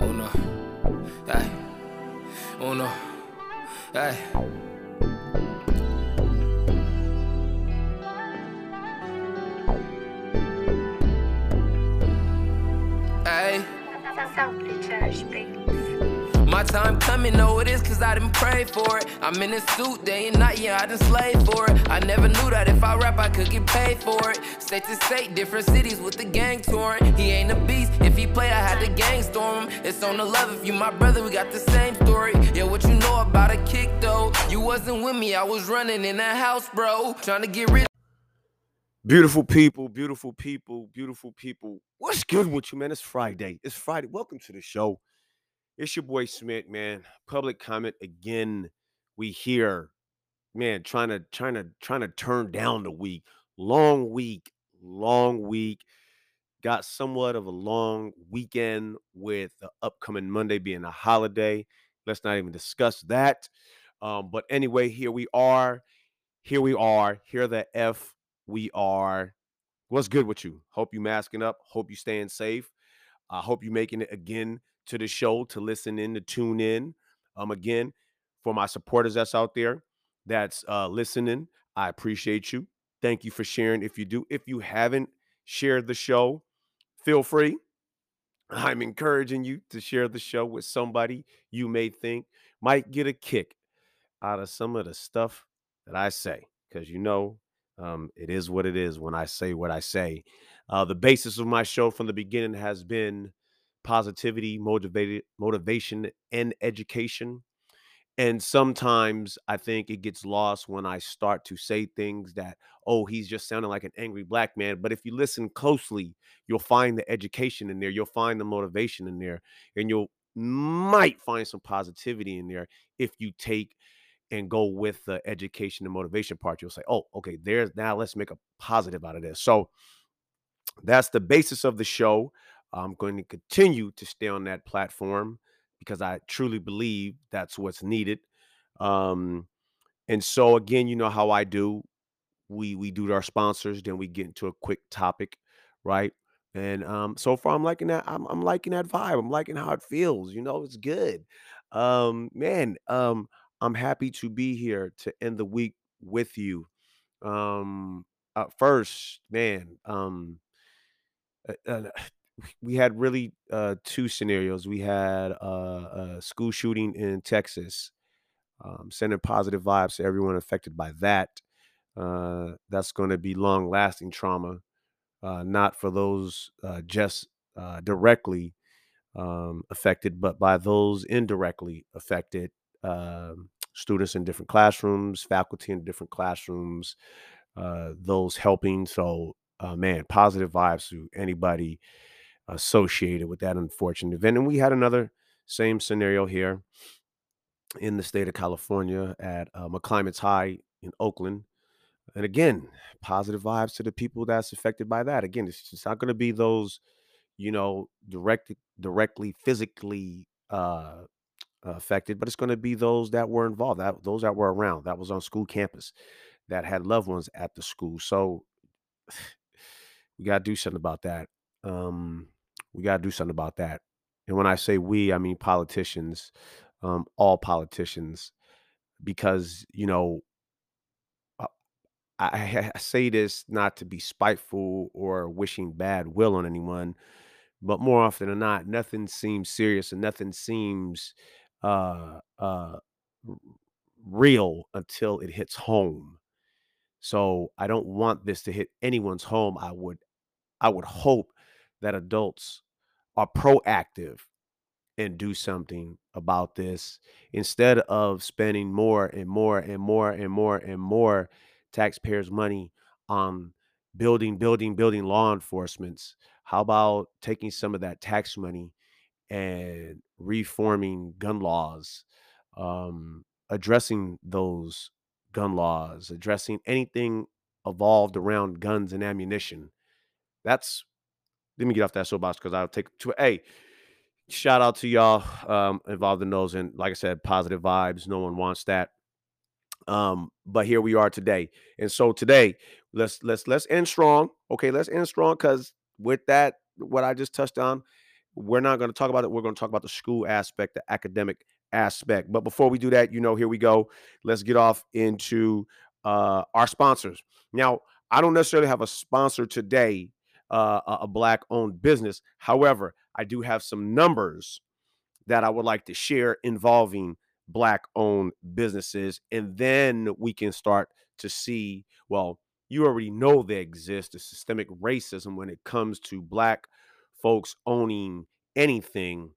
Uno. Ay. Uno. Ay. Ay. Softly Cherish Beats. My time coming, know it is cause I didn't pray for it. I'm in a suit day and night, yeah, I done slave for it. I never knew that if I rap, I could get paid for it. State to state, different cities with the gang touring. He ain't a beast, if he play, I had the gang storm him. It's on the love, if you my brother, we got the same story. Yeah, what you know about a kick though? You wasn't with me, I was running in that house, bro. Trying to get rid Beautiful people, beautiful people, beautiful people. What's good with you, man? It's Friday. It's Friday. Welcome to the show. It's your boy Smith, man. Public comment again. We here, man, trying to trying to trying to turn down the week. Long week, long week. Got somewhat of a long weekend with the upcoming Monday being a holiday. Let's not even discuss that. Um, but anyway, here we are. Here we are. Here the F we are. What's good with you? Hope you masking up. Hope you staying safe. I hope you making it again to the show to listen in, to tune in. Um, again, for my supporters that's out there that's uh listening, I appreciate you. Thank you for sharing. If you do, if you haven't shared the show, feel free. I'm encouraging you to share the show with somebody you may think might get a kick out of some of the stuff that I say. Because you know, um, it is what it is when I say what I say. Uh, the basis of my show from the beginning has been positivity, motivated, motivation, and education. And sometimes I think it gets lost when I start to say things that, oh, he's just sounding like an angry black man. But if you listen closely, you'll find the education in there, you'll find the motivation in there, and you'll might find some positivity in there if you take and go with the education and motivation part. You'll say, oh, okay, there's now let's make a positive out of this. So that's the basis of the show. I'm going to continue to stay on that platform because I truly believe that's what's needed. Um, and so again, you know how I do. We we do our sponsors, then we get into a quick topic, right? And um, so far, I'm liking that. I'm, I'm liking that vibe. I'm liking how it feels. You know, it's good. Um, man, um, I'm happy to be here to end the week with you. Um, uh, first, man, um, uh, uh, we had really uh, two scenarios. We had uh, a school shooting in Texas, um, sending positive vibes to everyone affected by that. Uh, that's going to be long lasting trauma, uh, not for those uh, just uh, directly um, affected, but by those indirectly affected. Um, students in different classrooms, faculty in different classrooms, those helping. So, man, positive vibes to anybody associated with that unfortunate event. And we had another same scenario here in the state of California at um, McClymonds high in Oakland. And again, positive vibes to the people that's affected by that. Again, it's just not going to be those, you know, direct, directly, physically uh, affected, but it's going to be those that were involved, that those that were around, that was on school campus, that had loved ones at the school. So we got to do something about that. Um, we got to do something about that. And when I say we, I mean politicians, um, all politicians, because you know, uh, I, I say this not to be spiteful or wishing bad will on anyone, but more often than not, nothing seems serious and nothing seems uh, uh, real until it hits home. So I don't want this to hit anyone's home. I would I would hope that adults are proactive and do something about this instead of spending more and more and more and more and more taxpayers' money on building, building, building law enforcements. How about taking some of that tax money and reforming gun laws, um, addressing those gun laws, addressing anything evolved around guns and ammunition? That's let me get off that soapbox because I'll take to hey, shout out to y'all um involved in those and like I said, positive vibes. No one wants that. Um, but here we are today. And so today, let's let's let's end strong. Okay, let's end strong because with that what I just touched on. We're not going to talk about it. We're going to talk about the school aspect, the academic aspect. But before we do that, you know, here we go. Let's get off into uh, our sponsors. Now, I don't necessarily have a sponsor today, uh, a black owned business. However, I do have some numbers that I would like to share involving black owned businesses. And then we can start to see, well, you already know they exist, the systemic racism when it comes to black folks owning anything.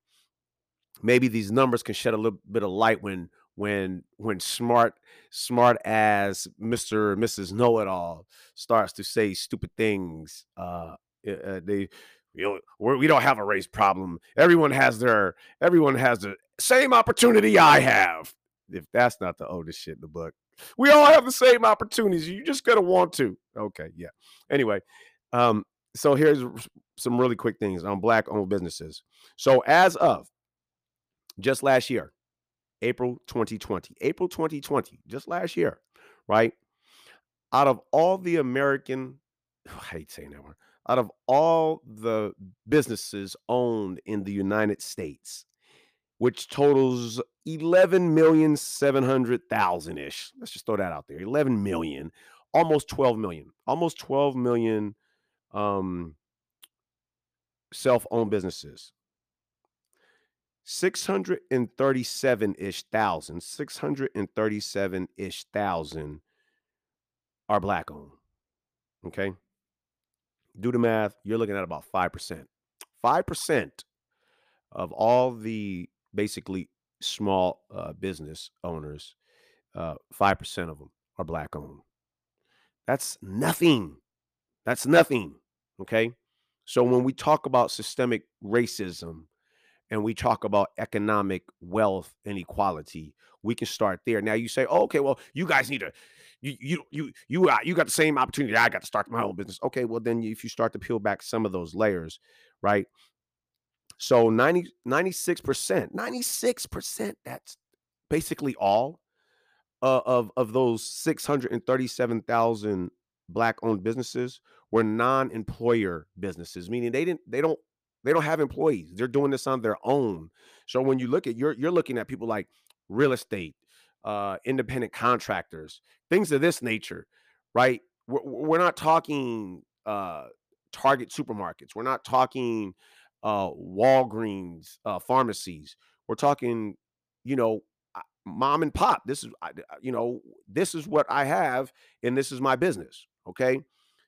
Maybe these numbers can shed a little bit of light when when when smart smart as Mr. or Mrs. Know It All starts to say stupid things. Uh, uh they you know, we're, we do not have a race problem. Everyone has their everyone has the same opportunity I have. If that's not the oldest shit in the book, we all have the same opportunities. You just gotta want to. Okay, yeah. Anyway, um, so here's some really quick things on black owned businesses. So as of just last year, April 2020, April 2020, just last year, right? Out of all the American, I hate saying that word out of all the businesses owned in the United States, which totals 11 million 700,000 ish. Let's just throw that out there. 11 million, almost 12 million, almost 12 million um, self owned businesses. 637 ish thousand, 637 ish thousand are black owned. Okay do the math, you're looking at about 5%. 5% of all the basically small uh, business owners, uh, 5% of them are black owned. That's nothing. That's nothing. Okay. So when we talk about systemic racism and we talk about economic wealth inequality, we can start there. Now you say, oh, okay, well, you guys need to you you you you uh, you got the same opportunity I got to start my own business. Okay, well then if you start to peel back some of those layers, right? So 90 96%, 96% that's basically all uh, of of those 637,000 black owned businesses were non-employer businesses, meaning they didn't they don't they don't have employees. They're doing this on their own. So when you look at you're you're looking at people like real estate, uh, independent contractors, things of this nature, right? We're, we're not talking uh, Target supermarkets. We're not talking uh, Walgreens uh, pharmacies. We're talking, you know, mom and pop. This is, you know, this is what I have, and this is my business. Okay,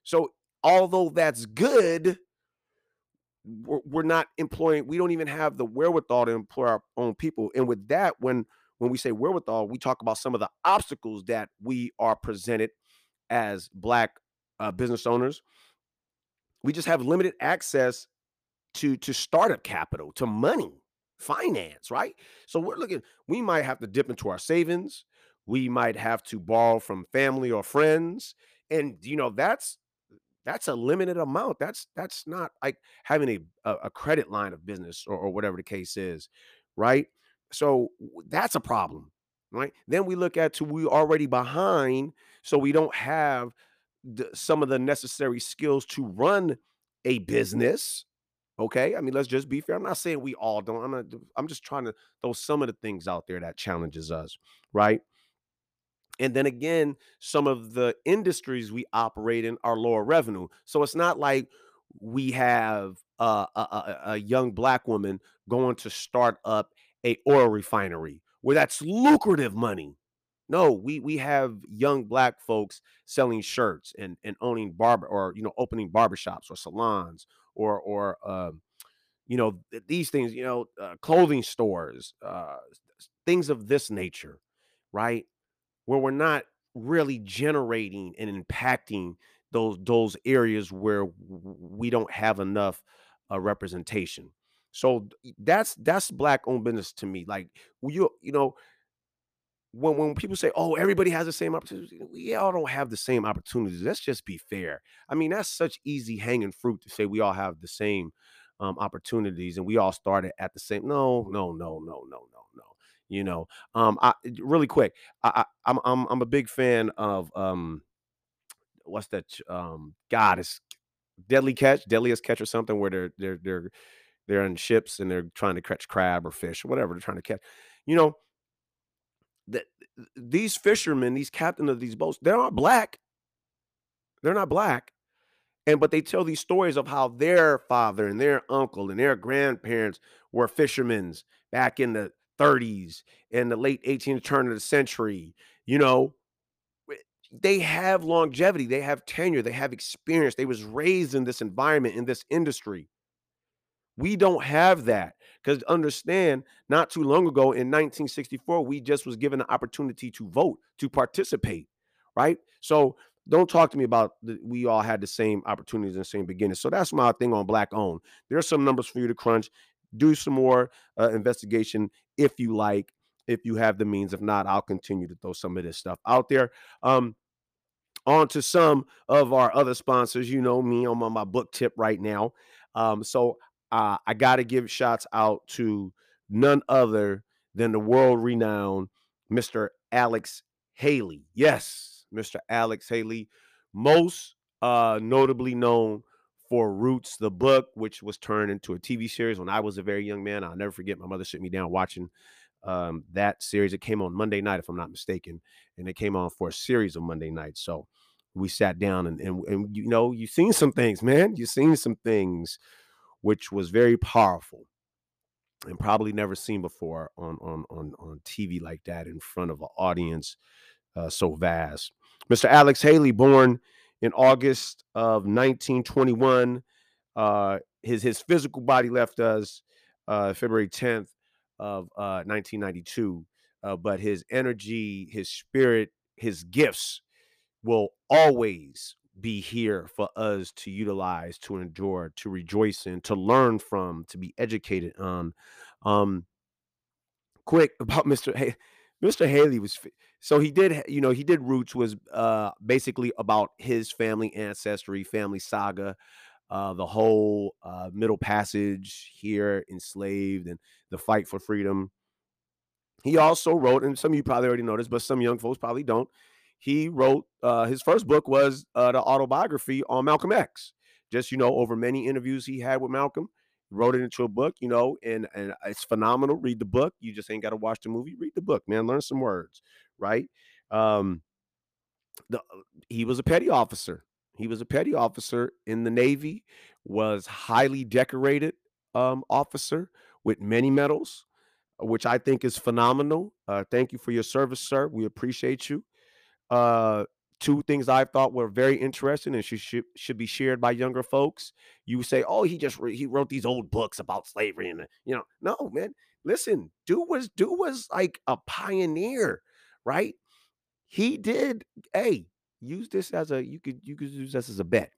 so although that's good, we're, we're not employing. We don't even have the wherewithal to employ our own people. And with that, when when we say wherewithal, we talk about some of the obstacles that we are presented as Black uh, business owners. We just have limited access to to startup capital, to money, finance, right? So we're looking. We might have to dip into our savings. We might have to borrow from family or friends, and you know that's that's a limited amount. That's that's not like having a a, credit line of business or, or whatever the case is, right? So that's a problem, right? Then we look at to we already behind, so we don't have the, some of the necessary skills to run a business. Okay, I mean, let's just be fair. I'm not saying we all don't. I'm not. I'm just trying to throw some of the things out there that challenges us, right? And then again, some of the industries we operate in are lower revenue. So it's not like we have uh, a, a, a, young black woman going to start up a oil refinery where that's lucrative money. No, we we have young black folks selling shirts and and owning barber or you know opening barbershops or salons or or uh, you know these things you know uh, clothing stores uh, things of this nature, right? Where we're not really generating and impacting those those areas where we don't have enough uh, representation. So that's that's black owned business to me. Like you you know when when people say, "Oh, everybody has the same opportunity," we all don't have the same opportunities. Let's just be fair. I mean, that's such easy hanging fruit to say we all have the same um, opportunities and we all started at the same. No, no, no, no, no, no, no. You know, um, I really quick. I, I I'm I'm I'm a big fan of um, what's that? Um, God, it's deadly catch, deadliest catch or something where they're they're they're they're on ships and they're trying to catch crab or fish or whatever they're trying to catch. You know, that these fishermen, these captain of these boats, they're not black. They're not black. And but they tell these stories of how their father and their uncle and their grandparents were fishermen back in the 30s and the late 18th turn of the century. You know, they have longevity, they have tenure, they have experience. They was raised in this environment in this industry. We don't have that because understand, not too long ago in 1964, we just was given the opportunity to vote, to participate, right? So don't talk to me about the, we all had the same opportunities and the same beginnings. So that's my thing on black owned. There's some numbers for you to crunch. Do some more uh, investigation if you like, if you have the means. If not, I'll continue to throw some of this stuff out there. Um, on to some of our other sponsors. You know me, I'm on my book tip right now. Um, so uh, I got to give shots out to none other than the world renowned Mr. Alex Haley. Yes, Mr. Alex Haley, most uh, notably known for Roots, the book, which was turned into a TV series when I was a very young man. I'll never forget my mother sit me down watching um, that series. It came on Monday night, if I'm not mistaken, and it came on for a series of Monday nights. So we sat down and, and, and you know, you've seen some things, man. You've seen some things which was very powerful and probably never seen before on on on on TV like that in front of an audience uh, so vast. Mr. Alex Haley, born in August of 1921, uh, his his physical body left us uh, February 10th of 1992, uh, uh, but his energy, his spirit, his gifts will always be here for us to utilize, to endure, to rejoice in, to learn from, to be educated on. Um, quick about Mr. Hay- Mr. Haley was so he did, you know, he did Roots was uh basically about his family ancestry, family saga, uh, the whole uh, Middle Passage here, enslaved, and the fight for freedom. He also wrote, and some of you probably already noticed, but some young folks probably don't he wrote uh, his first book was uh, the autobiography on Malcolm X. Just you know, over many interviews he had with Malcolm, wrote it into a book. You know, and and it's phenomenal. Read the book. You just ain't got to watch the movie. Read the book, man. Learn some words, right? Um, the, he was a petty officer. He was a petty officer in the Navy. Was highly decorated um, officer with many medals, which I think is phenomenal. Uh, thank you for your service, sir. We appreciate you uh two things I thought were very interesting and should, should should be shared by younger folks. You say, "Oh, he just re- he wrote these old books about slavery," and you know, no, man. Listen, dude was dude was like a pioneer, right? He did. Hey, use this as a you could you could use this as a bet.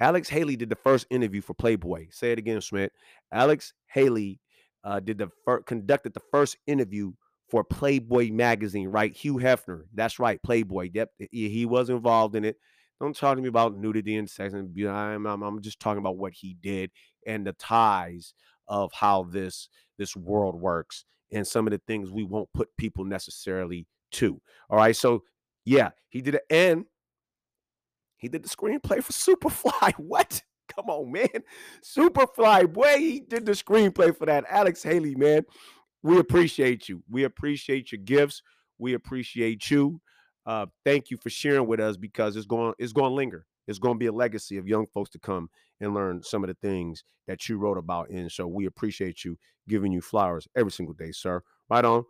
Alex Haley did the first interview for Playboy. Say it again, Schmidt. Alex Haley uh, did the fir- conducted the first interview for Playboy magazine, right? Hugh Hefner. That's right, Playboy. Yep, he was involved in it. Don't talk to me about nudity and sex and I'm, I'm, I'm just talking about what he did and the ties of how this this world works and some of the things we won't put people necessarily to. All right, so yeah, he did it, and he did the screenplay for Superfly. What? Come on, man. Superfly, boy, he did the screenplay for that. Alex Haley, man we appreciate you. We appreciate your gifts. We appreciate you. Uh, thank you for sharing with us because it's going it's going to linger. It's going to be a legacy of young folks to come and learn some of the things that you wrote about. And so we appreciate you giving you flowers every single day, sir. Right on.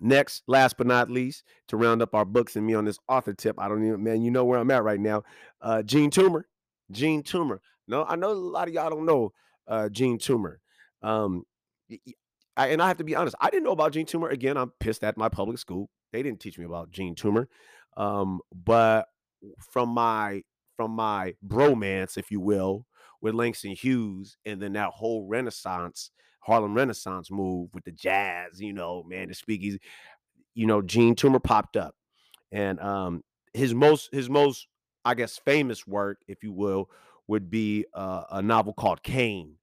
Next, last but not least, to round up our books and me on this author tip, I don't even, man, you know where I'm at right now. Uh, Jean Toomer. Jean Toomer. No, I know a lot of y'all don't know uh, Jean Toomer. Um, I, and I have to be honest, I didn't know about Jean Toomer. Again, I'm pissed at my public school. They didn't teach me about Jean Toomer. Um, but from my from my bromance, if you will, with Langston Hughes, and then that whole Renaissance, Harlem Renaissance move with the jazz, you know, man, the speakeasy, you know, Jean Toomer popped up, and um, his most his most I guess famous work, if you will, would be uh, a novel called Cane,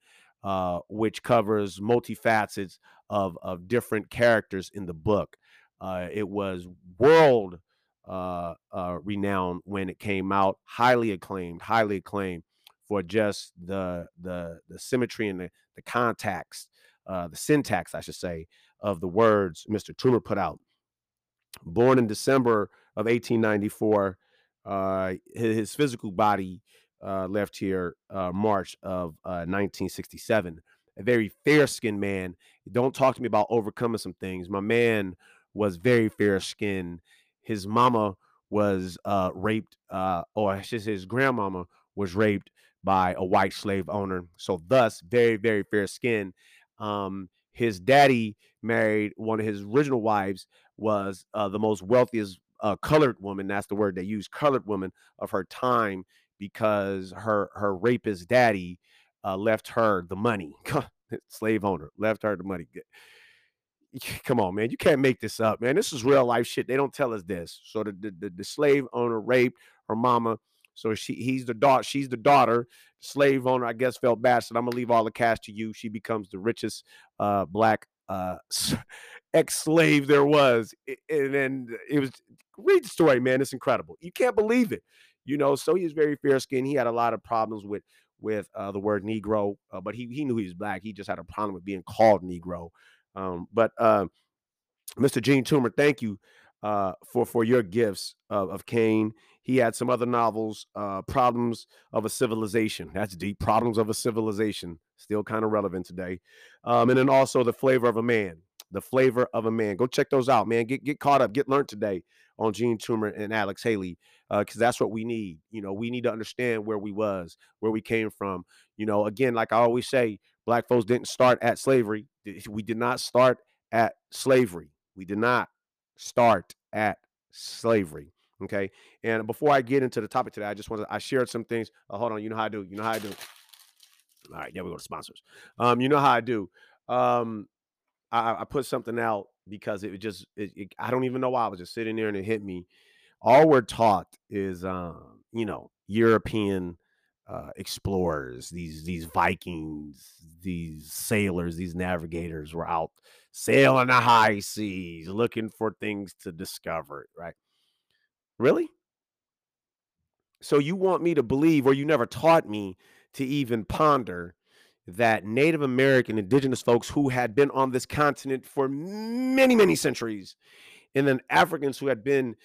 uh, which covers multifacets of of different characters in the book. Uh, it was world uh, uh, renowned when it came out, highly acclaimed, highly acclaimed. for just the the the symmetry and the the context, uh, the syntax, I should say, of the words Mr. Toomer put out. Born in December of 1894, uh, his, his physical body uh, left here uh, March of uh, 1967. A very fair skinned man. Don't talk to me about overcoming some things. My man was very fair skinned. His mama was uh, raped, uh, or I his grandmama was raped by a white slave owner. So, thus, very, very fair skinned. Um, his daddy married one of his original wives, was uh, the most wealthiest uh, colored woman. That's the word they use, colored woman of her time, because her her rapist daddy uh, left her the money. slave owner left her the money. Come on, man. You can't make this up, man. This is real life shit. They don't tell us this. So the the, the, slave owner raped her mama. So she he's the daughter, she's the daughter. Slave owner, I guess, felt bad. Said, I'm gonna leave all the cash to you. She becomes the richest uh black uh ex-slave there was. And then it was read the story, man. It's incredible. You can't believe it. You know, so he's very fair skinned. He had a lot of problems with with uh, the word Negro, uh, but he he knew he was black. He just had a problem with being called Negro. Um, but uh, Mr. Jean Toomer, thank you uh, for for your gifts of, of Cane. He had some other novels, uh, Problems of a Civilization. That's deep. Problems of a Civilization, still kind of relevant today. Um, and then also The Flavor of a Man. The Flavor of a Man. Go check those out, man. Get get caught up. Get learned today on Jean Toomer and Alex Haley because uh, that's what we need. You know, we need to understand where we was, where we came from. You know, again, like I always say, black folks didn't start at slavery. We did not start at slavery. We did not start at slavery. Okay. And before I get into the topic today, I just want to I shared some things. Uh, hold on, you know how I do. You know how I do. All right, yeah, we go to sponsors. Um, you know how I do. Um, I, I put something out because it just it, it, I don't even know why I was just sitting there and it hit me. All we're taught is um, you know, European uh, explorers, these these Vikings, these sailors, these navigators were out sailing the high seas, looking for things to discover, right? Really? So you want me to believe, or you never taught me to even ponder that Native American indigenous folks who had been on this continent for many, many centuries, and then Africans who had been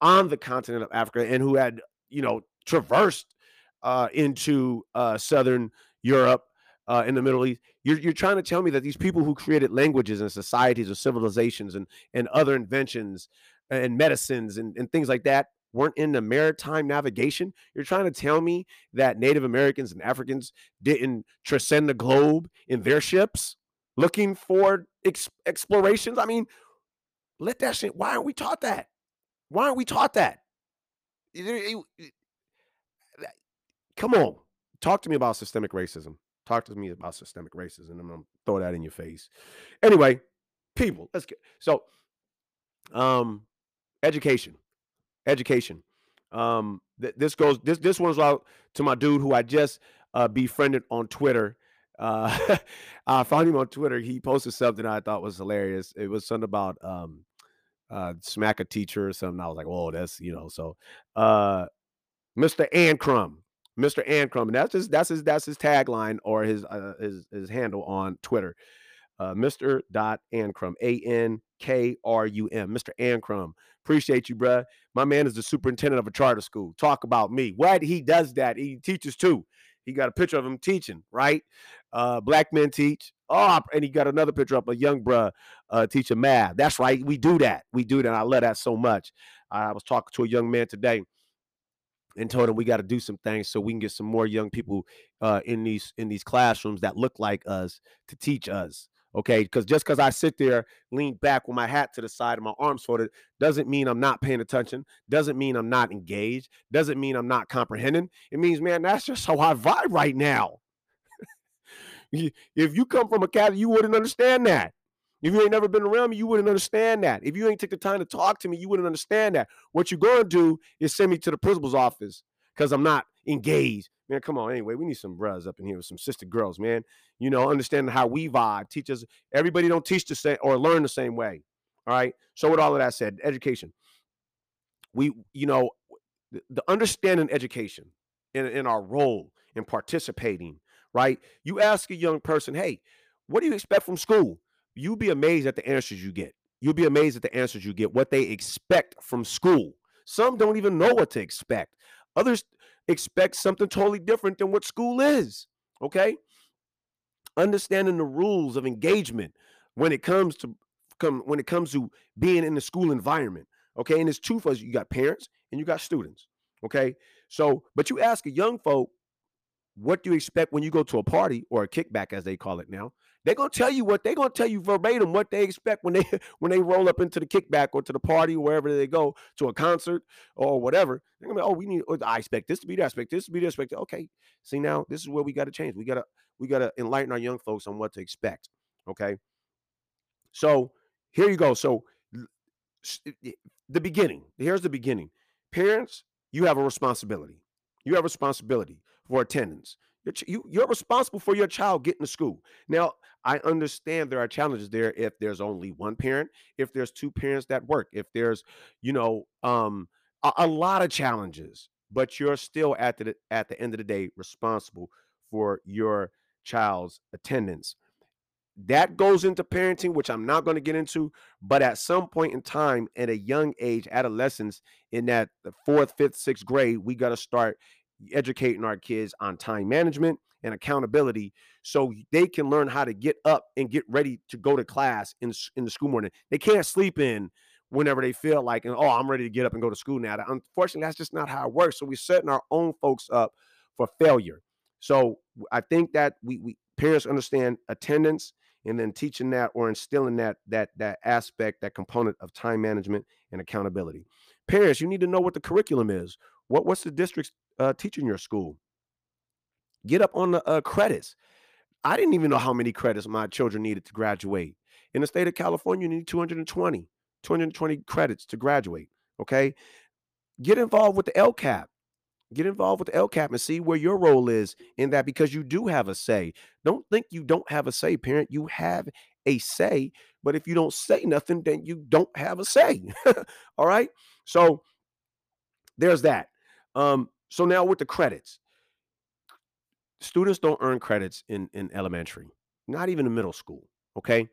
on the continent of Africa and who had, you know, traversed uh, into uh, Southern Europe uh, in the Middle East. You're, you're trying to tell me that these people who created languages and societies or civilizations and, and other inventions and medicines and, and things like that weren't in the maritime navigation. You're trying to tell me that Native Americans and Africans didn't transcend the globe in their ships looking for ex- explorations? I mean, let that shit. Why aren't we taught that? Why aren't we taught that? Come on, talk to me about systemic racism. Talk to me about systemic racism. I'm gonna throw that in your face. Anyway, people, let's get so. Um, education education. Um, th- this goes this this one's out to my dude who I just uh, befriended on Twitter. Uh, I found him on Twitter. He posted something I thought was hilarious. It was something about um, uh, smack a teacher or something. I was like, "Whoa, that's you know." So, uh, Mr. Ankrum, Mr. Ankrum, and that's his that's his that's his tagline or his uh, his his handle on Twitter. Uh, Mr. Dot Ankrum, A N K R U M, Mr. Ankrum. Appreciate you, bruh. My man is the superintendent of a charter school. Talk about me. What he does that. He teaches too. He got a picture of him teaching, right? Uh, black men teach. Oh, and he got another picture of a young bruh uh, teaching math. That's right. We do that. We do that. I love that so much. I was talking to a young man today and told him we got to do some things so we can get some more young people uh, in these in these classrooms that look like us to teach us Okay, because just because I sit there, lean back with my hat to the side and my arms folded, doesn't mean I'm not paying attention. Doesn't mean I'm not engaged. Doesn't mean I'm not comprehending. It means, man, that's just how I vibe right now. If you come from a cat, you wouldn't understand that. If you ain't never been around me, you wouldn't understand that. If you ain't took the time to talk to me, you wouldn't understand that. What you're going to do is send me to the principal's office because I'm not engaged. Man, come on. Anyway, we need some bros up in here with some sister girls, man. You know, understanding how we vibe. Teach us. Everybody don't teach the same or learn the same way. All right. So with all of that said, education. We, you know, the, the understanding education in, in our role in participating, right? You ask a young person, hey, what do you expect from school? You'll be amazed at the answers you get. You'll be amazed at the answers you get, what they expect from school. Some don't even know what to expect. Others expect something totally different than what school is. Okay. Understanding the rules of engagement when it comes to come when it comes to being in the school environment. Okay. And it's two for us. You got parents and you got students. Okay. So, but you ask a young folk, what do you expect when you go to a party or a kickback, as they call it now? They're gonna tell you what they're gonna tell you verbatim what they expect when they when they roll up into the kickback or to the party or wherever they go to a concert or whatever. They're gonna be, oh, we need. Oh, I expect this to be there. I expect this to be there. I expect okay. See now, this is where we got to change. We gotta we gotta enlighten our young folks on what to expect. Okay. So here you go. So the beginning. Here's the beginning. Parents, you have a responsibility. You have responsibility for attendance. You're, you, you're responsible for your child getting to school. Now, I understand there are challenges there if there's only one parent, if there's two parents that work, if there's, you know, um, a, a lot of challenges, but you're still at the at the end of the day responsible for your child's attendance. That goes into parenting, which I'm not going to get into, but at some point in time, at a young age, adolescence, in that fourth, fifth, sixth grade, we got to start educating our kids on time management and accountability so they can learn how to get up and get ready to go to class in, in the school morning. They can't sleep in whenever they feel like, and oh, I'm ready to get up and go to school now. Unfortunately, that's just not how it works. So we're setting our own folks up for failure. So I think that we, we parents understand attendance and then teaching that or instilling that that that aspect, that component of time management and accountability. Parents, you need to know what the curriculum is. What what's the district's uh, teaching your school? Get up on the uh, credits. I didn't even know how many credits my children needed to graduate. In the state of California, you need 220, 220 credits to graduate. Okay. Get involved with the LCAP. Get involved with the LCAP and see where your role is in that because you do have a say. Don't think you don't have a say, parent. You have a say, but if you don't say nothing, then you don't have a say. All right. So there's that. Um, so now with the credits, students don't earn credits in, in elementary, not even in middle school. Okay.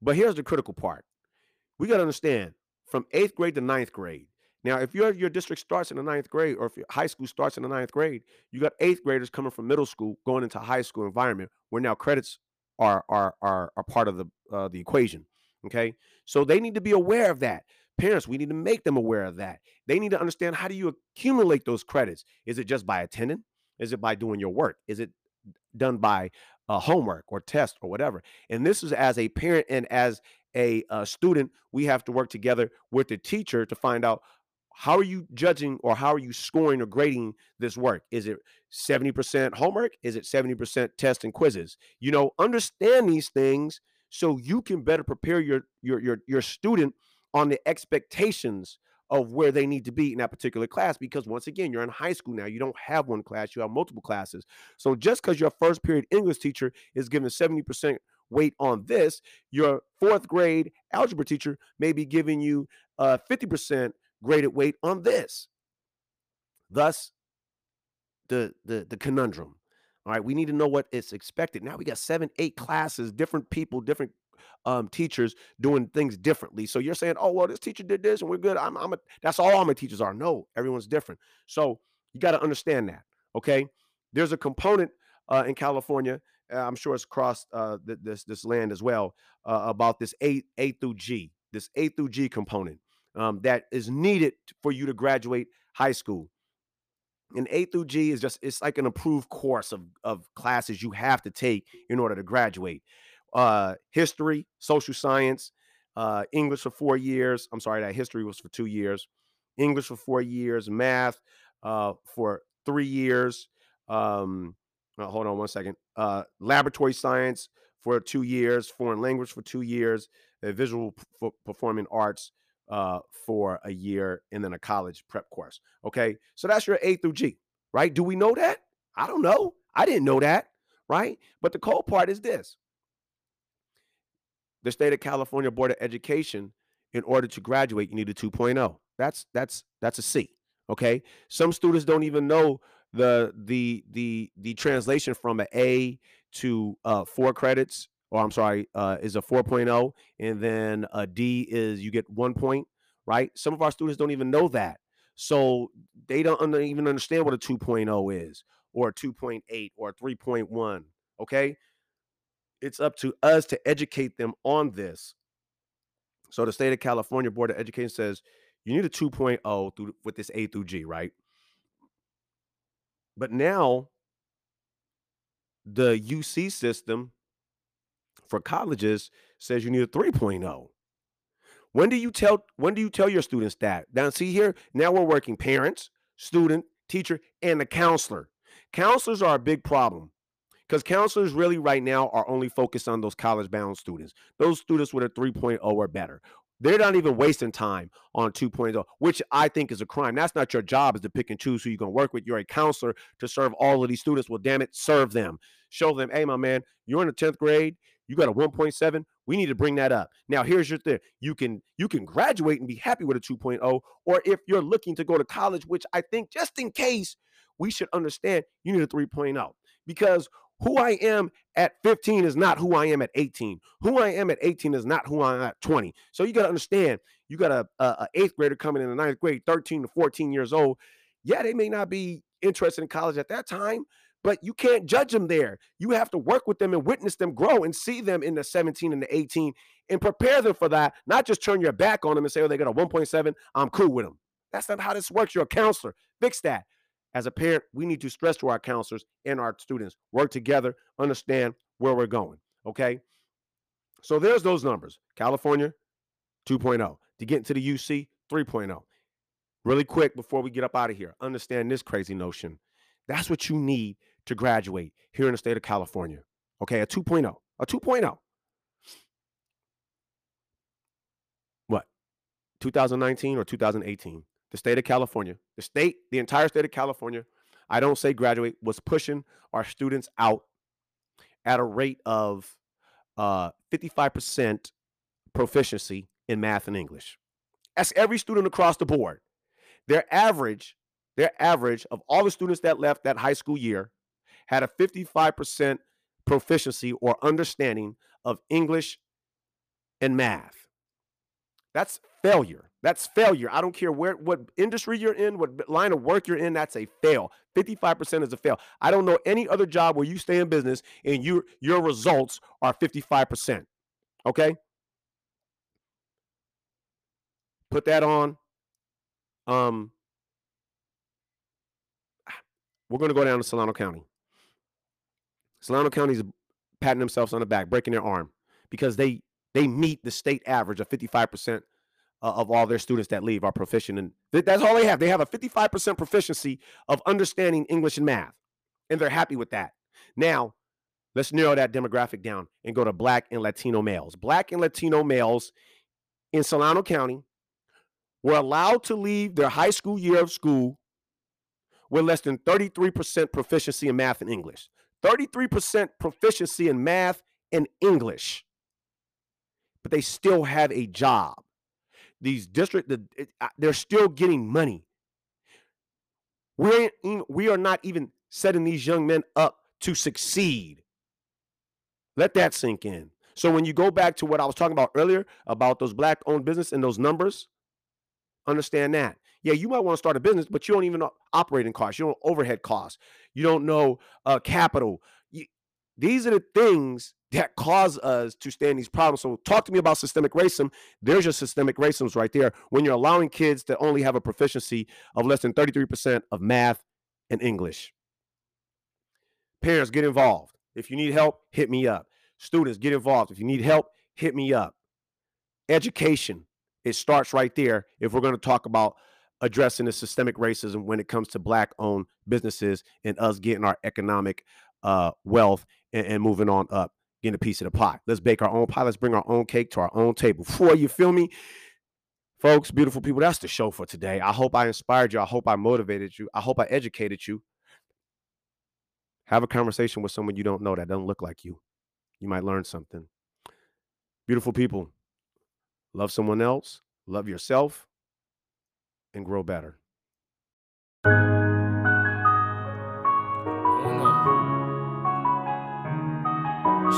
But here's the critical part. We got to understand from eighth grade to ninth grade. Now, if your your district starts in the ninth grade, or if your high school starts in the ninth grade, you got eighth graders coming from middle school going into high school environment where now credits are are are, are part of the uh, the equation. Okay, so they need to be aware of that. Parents, we need to make them aware of that. They need to understand how do you accumulate those credits? Is it just by attending? Is it by doing your work? Is it done by uh, homework or test or whatever? And this is as a parent and as a uh, student, we have to work together with the teacher to find out how are you judging or how are you scoring or grading this work? Is it 70% homework? Is it 70% test and quizzes? You know, understand these things so you can better prepare your your your, your student on the expectations of where they need to be in that particular class because once again you're in high school now you don't have one class you have multiple classes. So just because your first period english teacher is given 70% weight on this your fourth grade algebra teacher may be giving you uh, 50% graded weight on this. Thus the the the conundrum. All right we need to know what is expected. Now we got seven eight classes different people different um, teachers doing things differently. So you're saying, oh well, this teacher did this and we're good. I'm, I'm a, that's all my teachers are. No, everyone's different. So you got to understand that. Okay, there's a component uh, in California. Uh, I'm sure it's across uh, th- this this land as well uh, about this A A through G, this A through G component um, that is needed for you to graduate high school. And A through G is just it's like an approved course of of classes you have to take in order to graduate uh, history, social science, uh, English for four years. I'm sorry, that history was for two years. English for four years, math uh, for three years. Um, uh, hold on one second. Uh, laboratory science for two years, foreign language for two years, visual p- performing arts uh, for a year, and then a college prep course. Okay, so that's your A through G, right? Do we know that? I don't know. I didn't know that, right? But the cold part is this the state of California Board of Education, in order to graduate, you need a 2.0. That's that's that's a C. Okay. Some students don't even know the the the the translation from an A to uh, four credits, or I'm sorry, uh, is a 4.0, and then a D is you get one point, right? Some of our students don't even know that, so they don't even understand what a 2.0 is, or a 2.8, or a 3.1. Okay, it's up to us to educate them on this. So the state of California Board of Education says you need a 2.0 through with this A through G, right? But now the UC system for colleges says you need a 3.0. When do you tell when do you tell your students that? Now see here, now we're working parents, student, teacher, and the counselor. Counselors are a big problem because counselors really right now are only focused on those college bound students, those students with a 3.0 or better. They're not even wasting time on 2.0, which I think is a crime. That's not your job is to pick and choose who you're going to work with. You're a counselor to serve all of these students. Well, damn it, serve them. Show them, hey, my man, you're in the 10th grade. You got a 1.7. We need to bring that up. Now, here's your thing. You can you can graduate and be happy with a 2.0, or if you're looking to go to college, which I think just in case we should understand, you need a 3.0 because who I am at 15 is not who I am at 18. Who I am at 18 is not who I am at 20. So you got to understand, you got a, a, a, eighth grader coming in the ninth grade, 13 to 14 years old. Yeah, they may not be interested in college at that time, but you can't judge them there. You have to work with them and witness them grow and see them in the 17 and the 18 and prepare them for that. Not just turn your back on them and say, oh, they got a 1.7. I'm cool with them. That's not how this works. You're a counselor. Fix that as a parent, we need to stress to our counselors and our students work together, understand where we're going. Okay. So there's those numbers California 2.0. To get into the UC 3.0. Really quick before we get up out of here, understand this crazy notion. That's what you need to graduate here in the state of California. Okay. A 2.0. A 2.0. What? 2019 or 2018? The state of California, the state, the entire state of California, I don't say graduate, was pushing our students out at a rate of uh, 55% proficiency in math and English. That's every student across the board. Their average, their average of all the students that left that high school year had a 55% proficiency or understanding of English and math. That's failure. That's failure. I don't care where what industry you're in, what line of work you're in, that's a fail. 55% is a fail. I don't know any other job where you stay in business and your your results are 55%. Okay? Put that on. Um we're going to go down to Solano County. Solano County's patting themselves on the back, breaking their arm because they they meet the state average of 55% uh, of all their students that leave are proficient in that's all they have. They have a 55% proficiency of understanding English and math, and they're happy with that. Now, let's narrow that demographic down and go to black and Latino males. Black and Latino males in Solano County were allowed to leave their high school year of school with less than 33% proficiency in math and English. 33% proficiency in math and English but they still have a job. These district, the, it, they're still getting money. We're in, we are not even setting these young men up to succeed. Let that sink in. So when you go back to what I was talking about earlier about those black owned business and those numbers, understand that. Yeah, you might want to start a business, but you don't even know operating costs, you don't overhead costs, you don't know uh, capital. These are the things that cause us to stand these problems. So talk to me about systemic racism. There's your systemic racism right there. When you're allowing kids to only have a proficiency of less than 33% of math and English. Parents, get involved. If you need help, hit me up. Students, get involved. If you need help, hit me up. Education, it starts right there if we're going to talk about addressing the systemic racism when it comes to black owned businesses and us getting our economic uh, wealth and, and moving on up getting a piece of the pie. Let's bake our own pie. Let's bring our own cake to our own table. For you feel me? Folks, beautiful people, that's the show for today. I hope I inspired you. I hope I motivated you. I hope I educated you. Have a conversation with someone you don't know that doesn't look like you. You might learn something. Beautiful people, love someone else, love yourself, and grow better.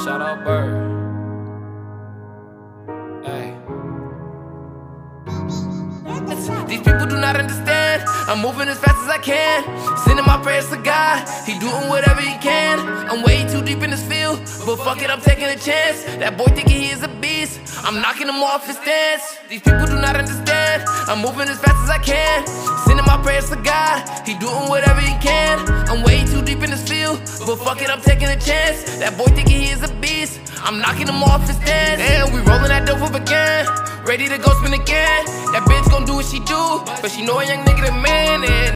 Shout out Bird. Hey. These people do not understand. I'm moving as fast as I can. Sending my prayers to God. He doing whatever he can. I'm way too deep in this field. But fuck it, I'm taking a chance. That boy thinking he is a beast. I'm knocking him off his stance. These people do not understand. I'm moving as fast as I can. Sending my prayers to God. He doing whatever he can. I'm way too deep in this field. But fuck it, I'm taking a chance. That boy thinking he is a beast. I'm knocking him off his stance. And we rolling that dope up again. Ready to go spin again. That bitch gon' do what she do. But she know a young nigga the man. And